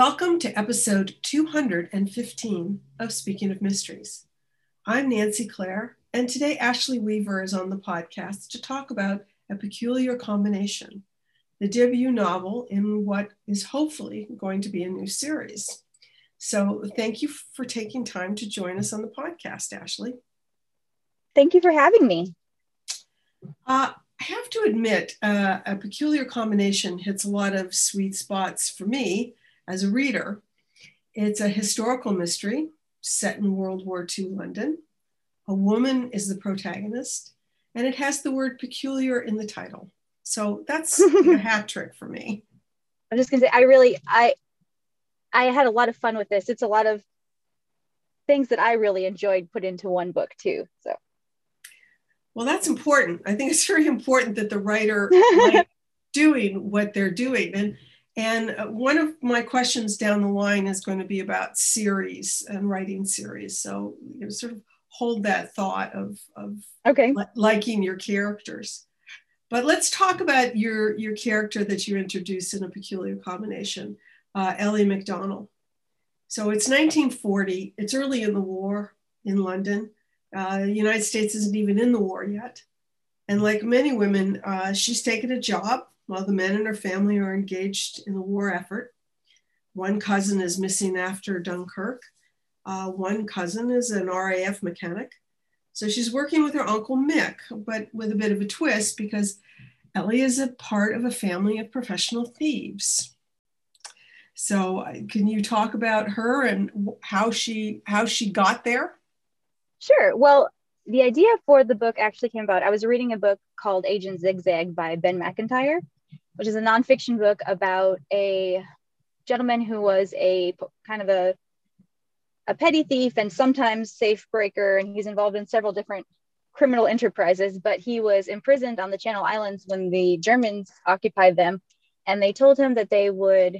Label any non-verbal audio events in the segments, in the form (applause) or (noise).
Welcome to episode 215 of Speaking of Mysteries. I'm Nancy Clare, and today Ashley Weaver is on the podcast to talk about A Peculiar Combination, the debut novel in what is hopefully going to be a new series. So, thank you for taking time to join us on the podcast, Ashley. Thank you for having me. Uh, I have to admit, uh, A Peculiar Combination hits a lot of sweet spots for me as a reader. It's a historical mystery set in World War II London. A woman is the protagonist, and it has the word peculiar in the title. So that's (laughs) a hat trick for me. I'm just gonna say I really I I had a lot of fun with this. It's a lot of things that I really enjoyed put into one book too. So well, that's important. I think it's very important that the writer (laughs) doing what they're doing. And and uh, one of my questions down the line is going to be about series and writing series. So you know, sort of hold that thought of, of okay. li- liking your characters. But let's talk about your, your character that you introduced in a peculiar combination, uh, Ellie McDonnell. So it's 1940, it's early in the war in London. Uh, the United States isn't even in the war yet. And like many women, uh, she's taken a job while the men in her family are engaged in the war effort. One cousin is missing after Dunkirk. Uh, one cousin is an RAF mechanic. So she's working with her uncle Mick, but with a bit of a twist because Ellie is a part of a family of professional thieves. So uh, can you talk about her and how she how she got there? Sure. Well, the idea for the book actually came about. I was reading a book called Agent Zigzag by Ben Macintyre, which is a nonfiction book about a gentleman who was a kind of a a petty thief and sometimes safe breaker, and he's involved in several different criminal enterprises. But he was imprisoned on the Channel Islands when the Germans occupied them, and they told him that they would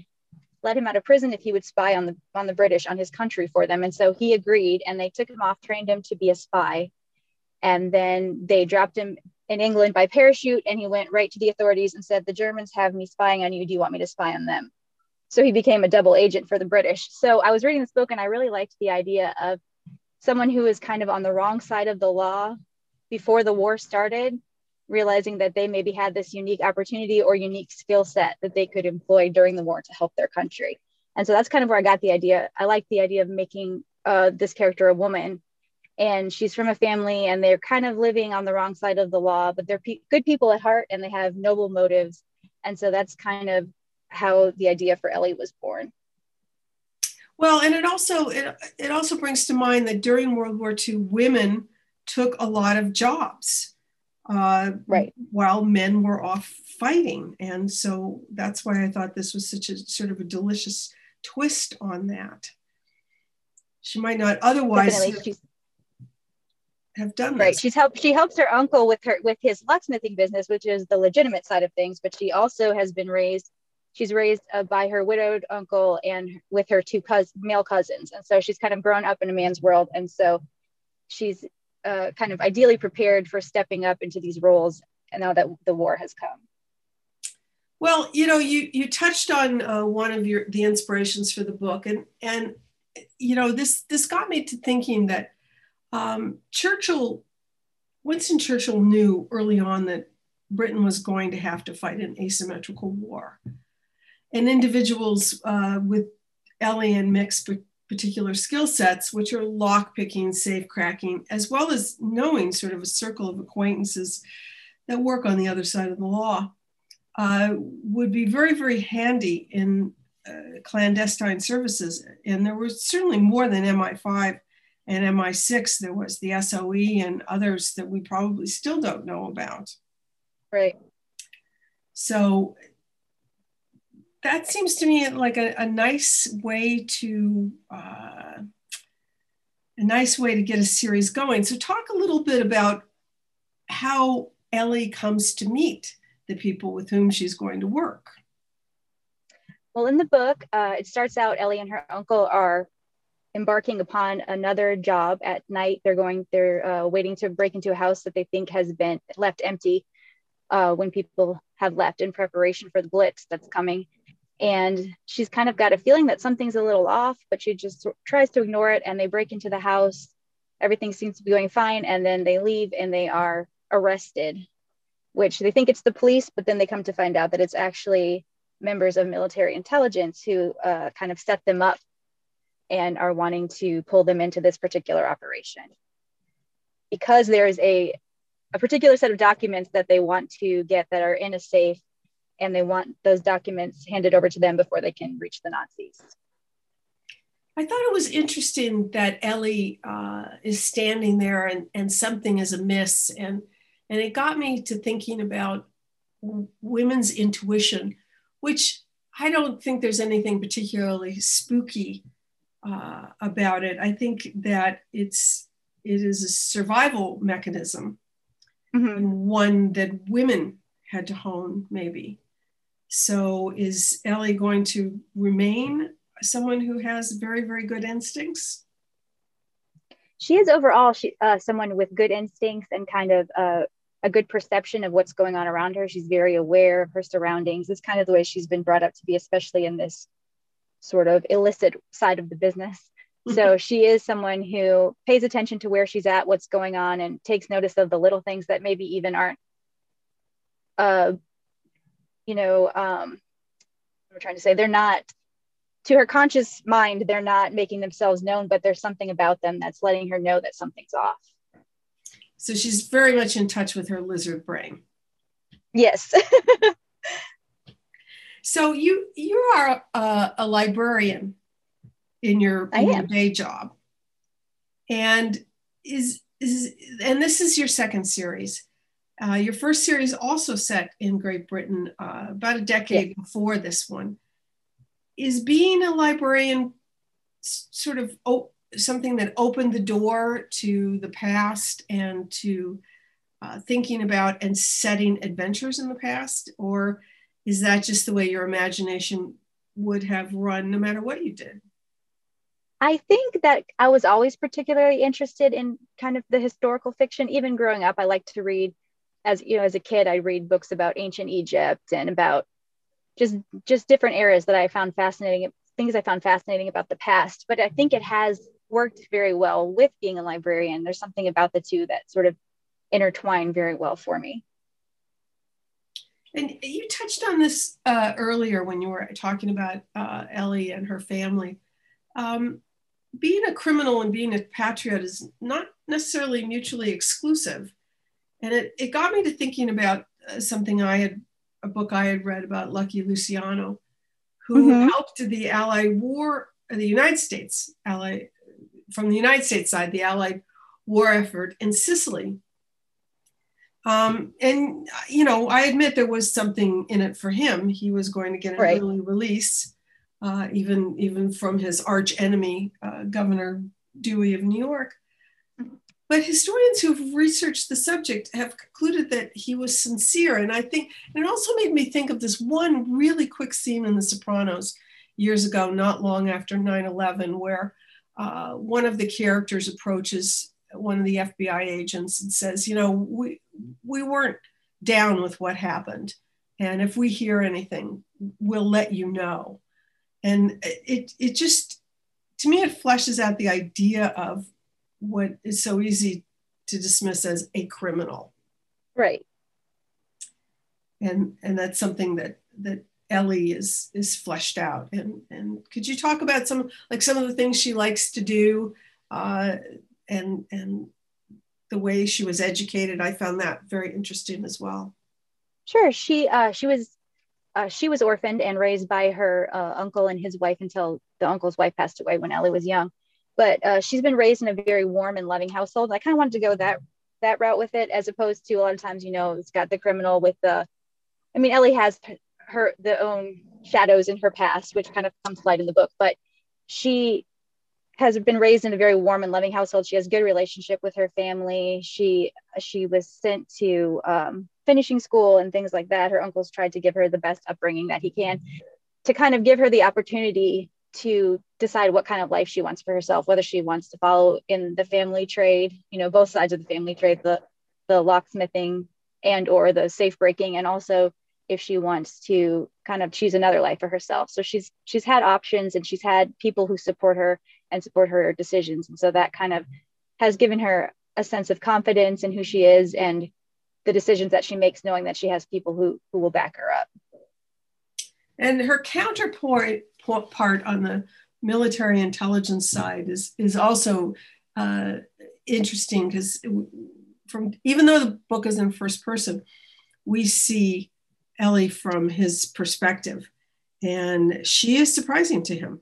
let him out of prison if he would spy on the on the British on his country for them. And so he agreed, and they took him off, trained him to be a spy, and then they dropped him in England by parachute and he went right to the authorities and said, The Germans have me spying on you. Do you want me to spy on them? So he became a double agent for the British. So I was reading this book and I really liked the idea of someone who was kind of on the wrong side of the law before the war started, realizing that they maybe had this unique opportunity or unique skill set that they could employ during the war to help their country. And so that's kind of where I got the idea. I like the idea of making uh, this character a woman and she's from a family and they're kind of living on the wrong side of the law but they're pe- good people at heart and they have noble motives. And so that's kind of how the idea for ellie was born. Well and it also it, it also brings to mind that during world war ii women took a lot of jobs uh, right. while men were off fighting. And so that's why i thought this was such a sort of a delicious twist on that. She might not otherwise have, done right. she's helped she helps her uncle with her with his locksmithing business which is the legitimate side of things but she also has been raised she's raised uh, by her widowed uncle and with her two cous- male cousins. And so she's kind of grown up in a man's world. And so she's uh, kind of ideally prepared for stepping up into these roles and now that the war has come. Well you know you you touched on uh, one of your the inspirations for the book. And and you know this this got me to thinking that um, Churchill, Winston Churchill knew early on that Britain was going to have to fight an asymmetrical war. And individuals uh, with and Mick's particular skill sets, which are lock picking, safe cracking, as well as knowing sort of a circle of acquaintances that work on the other side of the law, uh, would be very, very handy in uh, clandestine services. And there were certainly more than MI5 and MI6, there was the SOE and others that we probably still don't know about. Right. So that seems to me like a, a nice way to uh, a nice way to get a series going. So talk a little bit about how Ellie comes to meet the people with whom she's going to work. Well, in the book, uh, it starts out Ellie and her uncle are embarking upon another job at night. They're going, they're uh, waiting to break into a house that they think has been left empty uh, when people have left in preparation for the blitz that's coming. and she's kind of got a feeling that something's a little off but she just tries to ignore it and they break into the house everything seems to be going fine and then they leave and they are arrested which they think it's the police but then they come to find out that it's actually members of military intelligence who uh, kind of set them up and are wanting to pull them into this particular operation because there is a a particular set of documents that they want to get that are in a safe and they want those documents handed over to them before they can reach the Nazis. I thought it was interesting that Ellie uh, is standing there and, and something is amiss. And, and it got me to thinking about women's intuition, which I don't think there's anything particularly spooky uh, about it. I think that it's it is a survival mechanism, mm-hmm. and one that women had to hone maybe. So is Ellie going to remain someone who has very, very good instincts? She is overall she, uh, someone with good instincts and kind of uh, a good perception of what's going on around her. She's very aware of her surroundings. It's kind of the way she's been brought up to be, especially in this sort of illicit side of the business. so she is someone who pays attention to where she's at, what's going on, and takes notice of the little things that maybe even aren't uh, you know, um, I'm trying to say they're not to her conscious mind, they're not making themselves known, but there's something about them that's letting her know that something's off. So she's very much in touch with her lizard brain. Yes. (laughs) so you you are a, a librarian in your, in your day job, and is is and this is your second series. Uh, your first series also set in Great Britain uh, about a decade yeah. before this one. Is being a librarian sort of something that opened the door to the past and to uh, thinking about and setting adventures in the past? Or is that just the way your imagination would have run no matter what you did? I think that I was always particularly interested in kind of the historical fiction. Even growing up, I liked to read as you know as a kid i read books about ancient egypt and about just just different eras that i found fascinating things i found fascinating about the past but i think it has worked very well with being a librarian there's something about the two that sort of intertwine very well for me and you touched on this uh, earlier when you were talking about uh, ellie and her family um, being a criminal and being a patriot is not necessarily mutually exclusive and it, it got me to thinking about uh, something I had, a book I had read about Lucky Luciano, who mm-hmm. helped the Allied war, uh, the United States, Allied, from the United States side, the Allied war effort in Sicily. Um, and, you know, I admit there was something in it for him. He was going to get an right. early release, uh, even, even from his arch enemy, uh, Governor Dewey of New York. But historians who've researched the subject have concluded that he was sincere. And I think it also made me think of this one really quick scene in The Sopranos years ago, not long after 9 11, where uh, one of the characters approaches one of the FBI agents and says, You know, we, we weren't down with what happened. And if we hear anything, we'll let you know. And it, it just, to me, it fleshes out the idea of what is so easy to dismiss as a criminal. Right. And and that's something that that Ellie is is fleshed out. And and could you talk about some like some of the things she likes to do uh, and and the way she was educated? I found that very interesting as well. Sure. She uh, she was uh, she was orphaned and raised by her uh, uncle and his wife until the uncle's wife passed away when Ellie was young but uh, she's been raised in a very warm and loving household. I kind of wanted to go that that route with it, as opposed to a lot of times, you know, it's got the criminal with the. I mean, Ellie has her the own shadows in her past, which kind of comes to light in the book, but she has been raised in a very warm and loving household. She has good relationship with her family. She she was sent to um, finishing school and things like that. Her uncles tried to give her the best upbringing that he can, to kind of give her the opportunity to decide what kind of life she wants for herself, whether she wants to follow in the family trade, you know, both sides of the family trade, the the locksmithing and or the safe breaking, and also if she wants to kind of choose another life for herself. So she's she's had options and she's had people who support her and support her decisions. And so that kind of has given her a sense of confidence in who she is and the decisions that she makes, knowing that she has people who who will back her up. And her counterpoint part on the military intelligence side is is also uh, interesting because from even though the book is in first person, we see Ellie from his perspective, and she is surprising to him.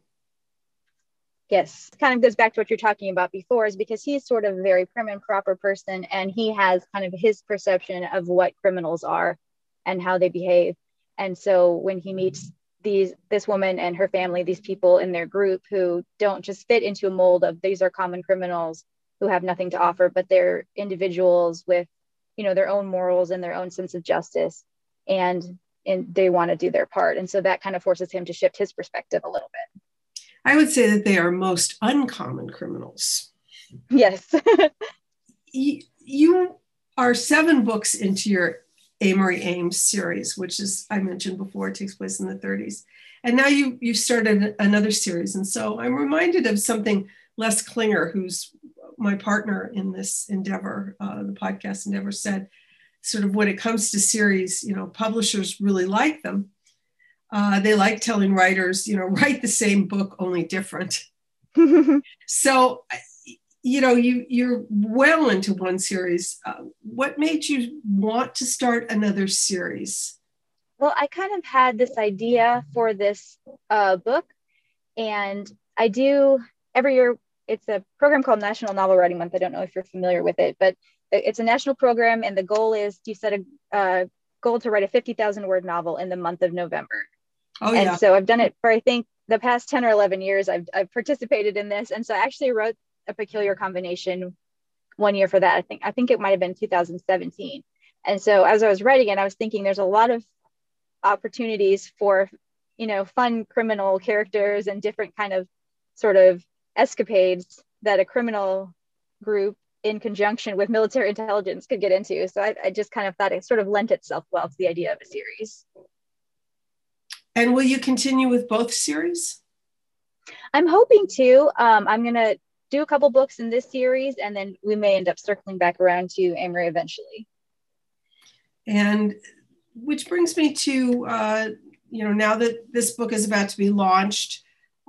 Yes, kind of goes back to what you're talking about before, is because he's sort of a very prim and proper person, and he has kind of his perception of what criminals are and how they behave. And so when he meets these this woman and her family, these people in their group who don't just fit into a mold of these are common criminals who have nothing to offer, but they're individuals with, you know, their own morals and their own sense of justice, and and they want to do their part. And so that kind of forces him to shift his perspective a little bit. I would say that they are most uncommon criminals. Yes. (laughs) you, you are seven books into your Amory Ames series, which is I mentioned before, takes place in the 30s. And now you you started another series. And so I'm reminded of something Les Klinger, who's my partner in this endeavor, uh, the podcast endeavor, said sort of when it comes to series, you know, publishers really like them uh, they like telling writers, you know, (laughs) write the same book, only different. (laughs) so, you know, you you're well into one series. Uh, what made you want to start another series? Well, I kind of had this idea for this uh, book, and I do every year. It's a program called National Novel Writing Month. I don't know if you're familiar with it, but it's a national program, and the goal is you set a uh, goal to write a 50,000 word novel in the month of November. Oh, and yeah. so I've done it for I think the past 10 or 11 years I've, I've participated in this. And so I actually wrote a peculiar combination one year for that. I think I think it might have been 2017. And so as I was writing it, I was thinking there's a lot of opportunities for, you know, fun criminal characters and different kind of sort of escapades that a criminal group in conjunction with military intelligence could get into. So I, I just kind of thought it sort of lent itself well to the idea of a series. And will you continue with both series? I'm hoping to. Um, I'm going to do a couple books in this series, and then we may end up circling back around to Amory eventually. And which brings me to, uh, you know, now that this book is about to be launched,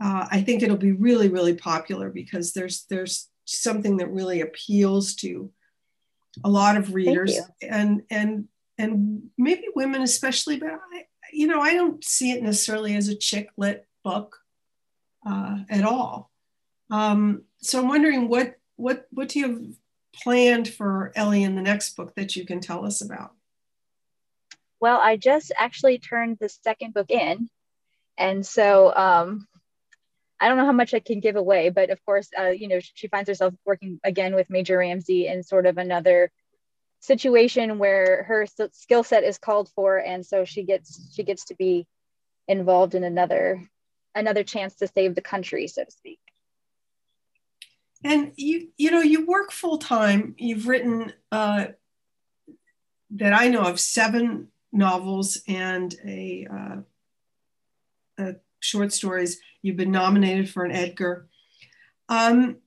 uh, I think it'll be really, really popular because there's there's something that really appeals to a lot of readers and and and maybe women especially, but I, you know, I don't see it necessarily as a chick lit book uh, at all. Um, so I'm wondering what what what do you have planned for Ellie in the next book that you can tell us about? Well, I just actually turned the second book in, and so um, I don't know how much I can give away, but of course, uh, you know, she finds herself working again with Major Ramsey in sort of another situation where her skill set is called for and so she gets she gets to be involved in another another chance to save the country so to speak. And you you know you work full time you've written uh, that i know of seven novels and a, uh, a short stories. You've been nominated for an edgar. Um,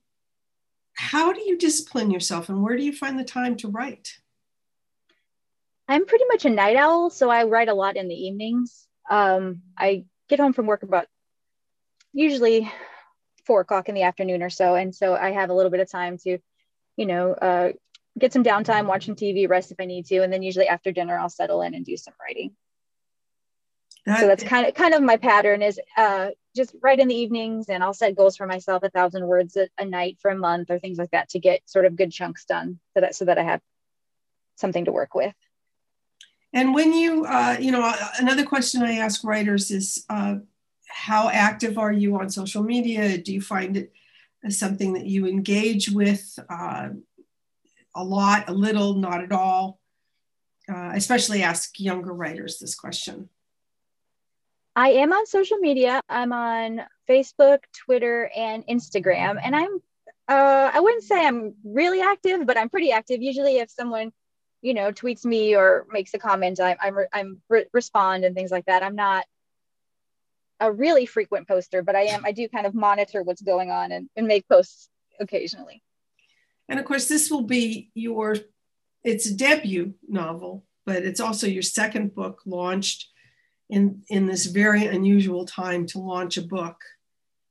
how do you discipline yourself and where do you find the time to write I'm pretty much a night owl, so I write a lot in the evenings. Um, I get home from work about usually four o'clock in the afternoon or so, and so I have a little bit of time to, you know, uh, get some downtime, watching TV, rest if I need to, and then usually after dinner I'll settle in and do some writing. That, so that's kind of kind of my pattern is uh, just write in the evenings, and I'll set goals for myself, a thousand words a, a night for a month or things like that, to get sort of good chunks done, so that so that I have something to work with. And when you, uh, you know, another question I ask writers is uh, how active are you on social media? Do you find it something that you engage with uh, a lot, a little, not at all? Uh, especially ask younger writers this question. I am on social media. I'm on Facebook, Twitter, and Instagram. And I'm, uh, I wouldn't say I'm really active, but I'm pretty active. Usually, if someone you know, tweets me or makes a comment, I, I'm, I'm re- respond and things like that. I'm not a really frequent poster, but I am, I do kind of monitor what's going on and, and make posts occasionally. And of course, this will be your, it's a debut novel, but it's also your second book launched in, in this very unusual time to launch a book.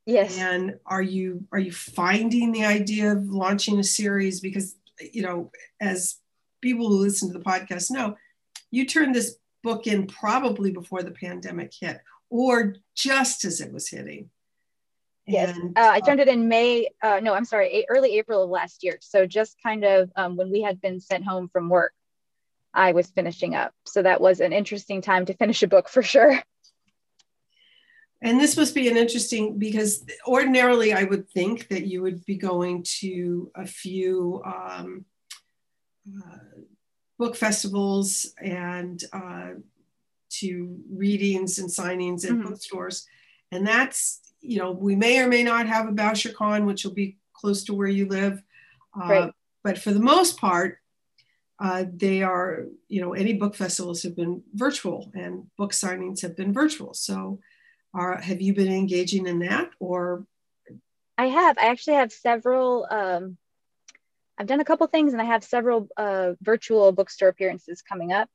Yes. And are you, are you finding the idea of launching a series? Because, you know, as people who listen to the podcast know, you turned this book in probably before the pandemic hit or just as it was hitting. Yes, and, uh, I turned it in May. Uh, no, I'm sorry, early April of last year. So just kind of um, when we had been sent home from work, I was finishing up. So that was an interesting time to finish a book for sure. And this must be an interesting because ordinarily I would think that you would be going to a few um, uh, book festivals and uh, to readings and signings in mm-hmm. bookstores. And that's, you know, we may or may not have a BoucherCon, which will be close to where you live. Uh, right. But for the most part, uh, they are, you know, any book festivals have been virtual and book signings have been virtual. So, are, have you been engaging in that or? I have. I actually have several um, I've done a couple things and I have several uh, virtual bookstore appearances coming up.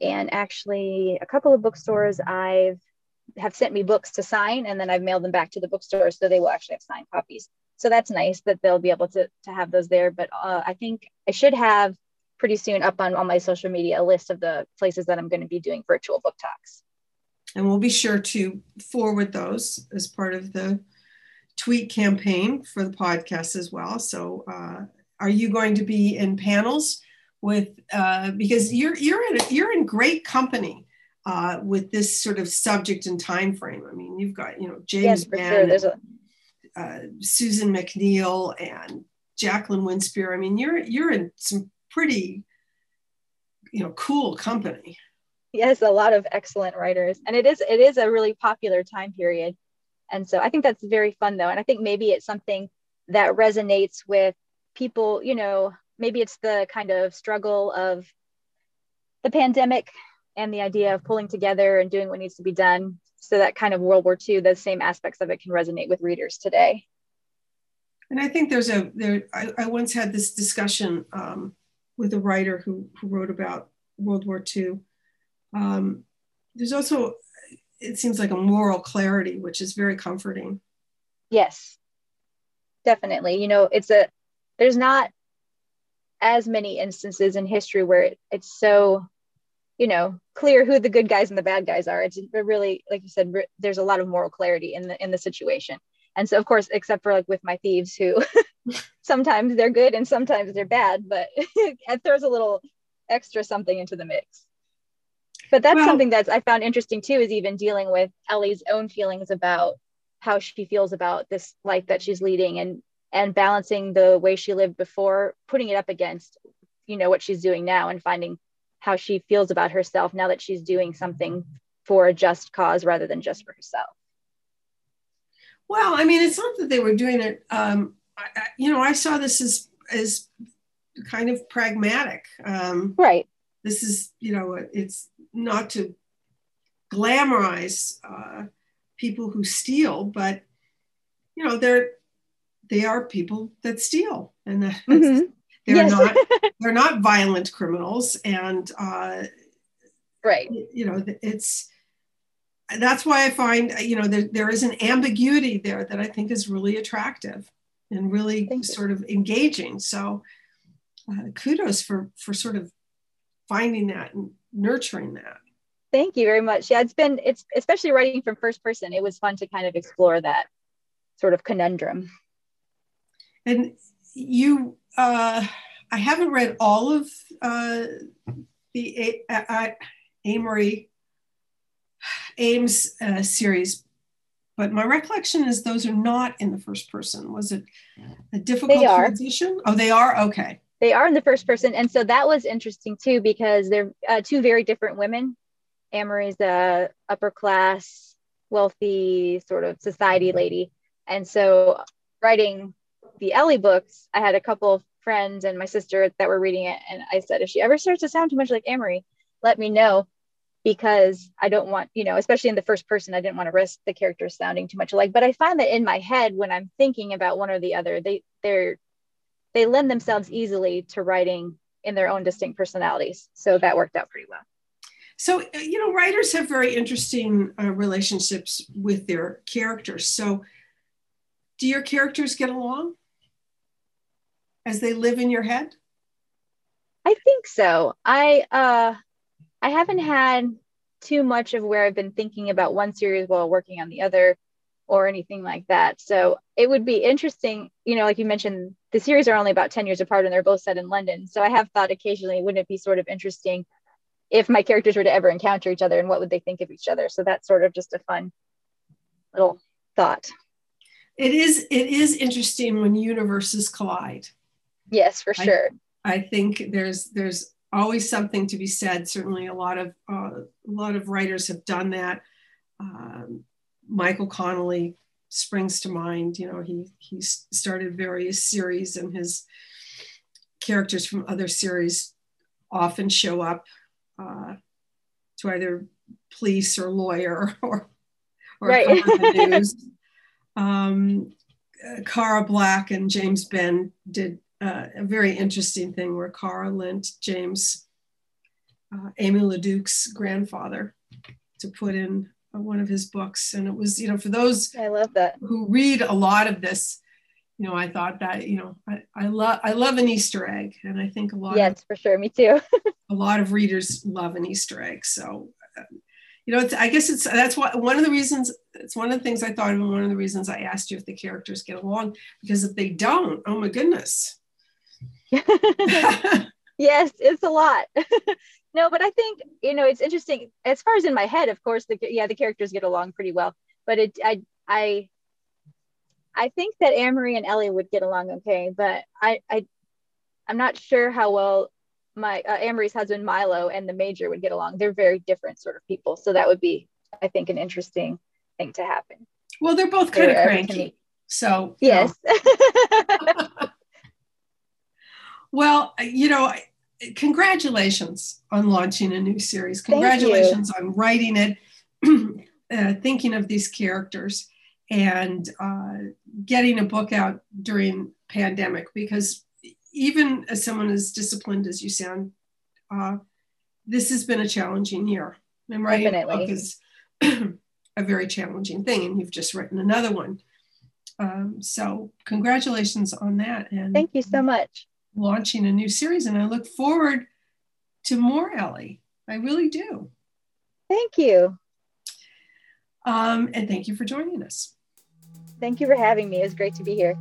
And actually, a couple of bookstores I've have sent me books to sign and then I've mailed them back to the bookstore so they will actually have signed copies. So that's nice that they'll be able to, to have those there. But uh, I think I should have pretty soon up on, on my social media a list of the places that I'm going to be doing virtual book talks. And we'll be sure to forward those as part of the tweet campaign for the podcast as well. So uh, are you going to be in panels with uh, because you're you're in you're in great company uh, with this sort of subject and time frame. I mean, you've got you know James yes, sure. a... uh, Susan MacNeal, and Jacqueline Winspear. I mean, you're you're in some pretty you know cool company. Yes, a lot of excellent writers, and it is it is a really popular time period, and so I think that's very fun though, and I think maybe it's something that resonates with people, you know, maybe it's the kind of struggle of the pandemic and the idea of pulling together and doing what needs to be done. So that kind of World War II, those same aspects of it can resonate with readers today. And I think there's a there. I, I once had this discussion um, with a writer who who wrote about World War II. Um, there's also it seems like a moral clarity, which is very comforting. Yes, definitely. You know, it's a there's not as many instances in history where it, it's so you know clear who the good guys and the bad guys are. It's really like you said there's a lot of moral clarity in the in the situation. And so of course except for like with my thieves who (laughs) sometimes they're good and sometimes they're bad but (laughs) it throws a little extra something into the mix. But that's well, something that's i found interesting too is even dealing with ellie's own feelings about how she feels about this life that she's leading and and balancing the way she lived before putting it up against you know what she's doing now and finding how she feels about herself now that she's doing something for a just cause rather than just for herself. Well i mean it's not that they were doing it um, I, you know i saw this as as kind of pragmatic um, right. this is you know it's not to glamorize uh, people who steal but you know they're they are people that steal and mm-hmm. they're yes. not (laughs) they're not violent criminals and uh, right you know it's that's why i find you know there, there is an ambiguity there that i think is really attractive and really Thank sort you. of engaging so uh, kudos for for sort of finding that and nurturing that Thank you very much. Yeah, it's been it's especially writing from first person. It was fun to kind of explore that sort of conundrum. And you, uh, I haven't read all of uh, the A- Amory Ames uh, series, but my recollection is those are not in the first person. Was it a difficult they are. transition? Oh, they are? Okay. They are in the first person. And so that was interesting too, because they're uh, two very different women. Amory's a upper class, wealthy sort of society lady. And so writing the Ellie books, I had a couple of friends and my sister that were reading it. And I said, if she ever starts to sound too much like Amory, let me know because I don't want, you know, especially in the first person, I didn't want to risk the characters sounding too much alike. But I find that in my head, when I'm thinking about one or the other, they they're they lend themselves easily to writing in their own distinct personalities. So that worked out pretty well. So, you know, writers have very interesting uh, relationships with their characters. So, do your characters get along as they live in your head? I think so. I uh I haven't had too much of where I've been thinking about one series while working on the other or anything like that. So it would be interesting, you know, like you mentioned, the series are only about 10 years apart and they're both set in London. So I have thought occasionally, wouldn't it be sort of interesting if my characters were to ever encounter each other and what would they think of each other? So that's sort of just a fun little thought. It is it is interesting when universes collide. Yes, for sure. I, I think there's there's always something to be said. Certainly, a lot of uh, a lot of writers have done that. Um, Michael Connelly springs to mind. You know, he he started various series, and his characters from other series often show up uh, to either police or lawyer (laughs) or or right. the (laughs) news. um, Cara Black and James Benn did uh, a very interesting thing where Cara lent James uh, Aimée Leduc's grandfather to put in uh, one of his books. And it was, you know, for those I love that who read a lot of this, you know, I thought that, you know, I, I love I love an Easter egg. And I think a lot Yes, of, for sure. Me too. (laughs) a lot of readers love an Easter egg. So uh, you know, it's, I guess it's that's what one of the reasons. It's one of the things I thought of, and one of the reasons I asked you if the characters get along. Because if they don't, oh my goodness, (laughs) yes, it's a lot. (laughs) no, but I think you know it's interesting. As far as in my head, of course, the yeah the characters get along pretty well. But it I I I think that Amory and Ellie would get along okay. But I I I'm not sure how well my uh, Amory's husband Milo and the Major would get along. They're very different sort of people. So that would be I think an interesting thing to happen. Well, they're both kind they're of cranky. So yes. (laughs) Well, you know, congratulations on launching a new series. Congratulations on writing it, (clears throat) uh, thinking of these characters, and uh, getting a book out during pandemic. Because even as someone as disciplined as you sound, uh, this has been a challenging year. And writing Definitely. a book is (clears throat) a very challenging thing, and you've just written another one. Um, so, congratulations on that. And thank you so much launching a new series, and I look forward to more Ellie. I really do. Thank you. Um, and thank you for joining us. Thank you for having me. It was great to be here.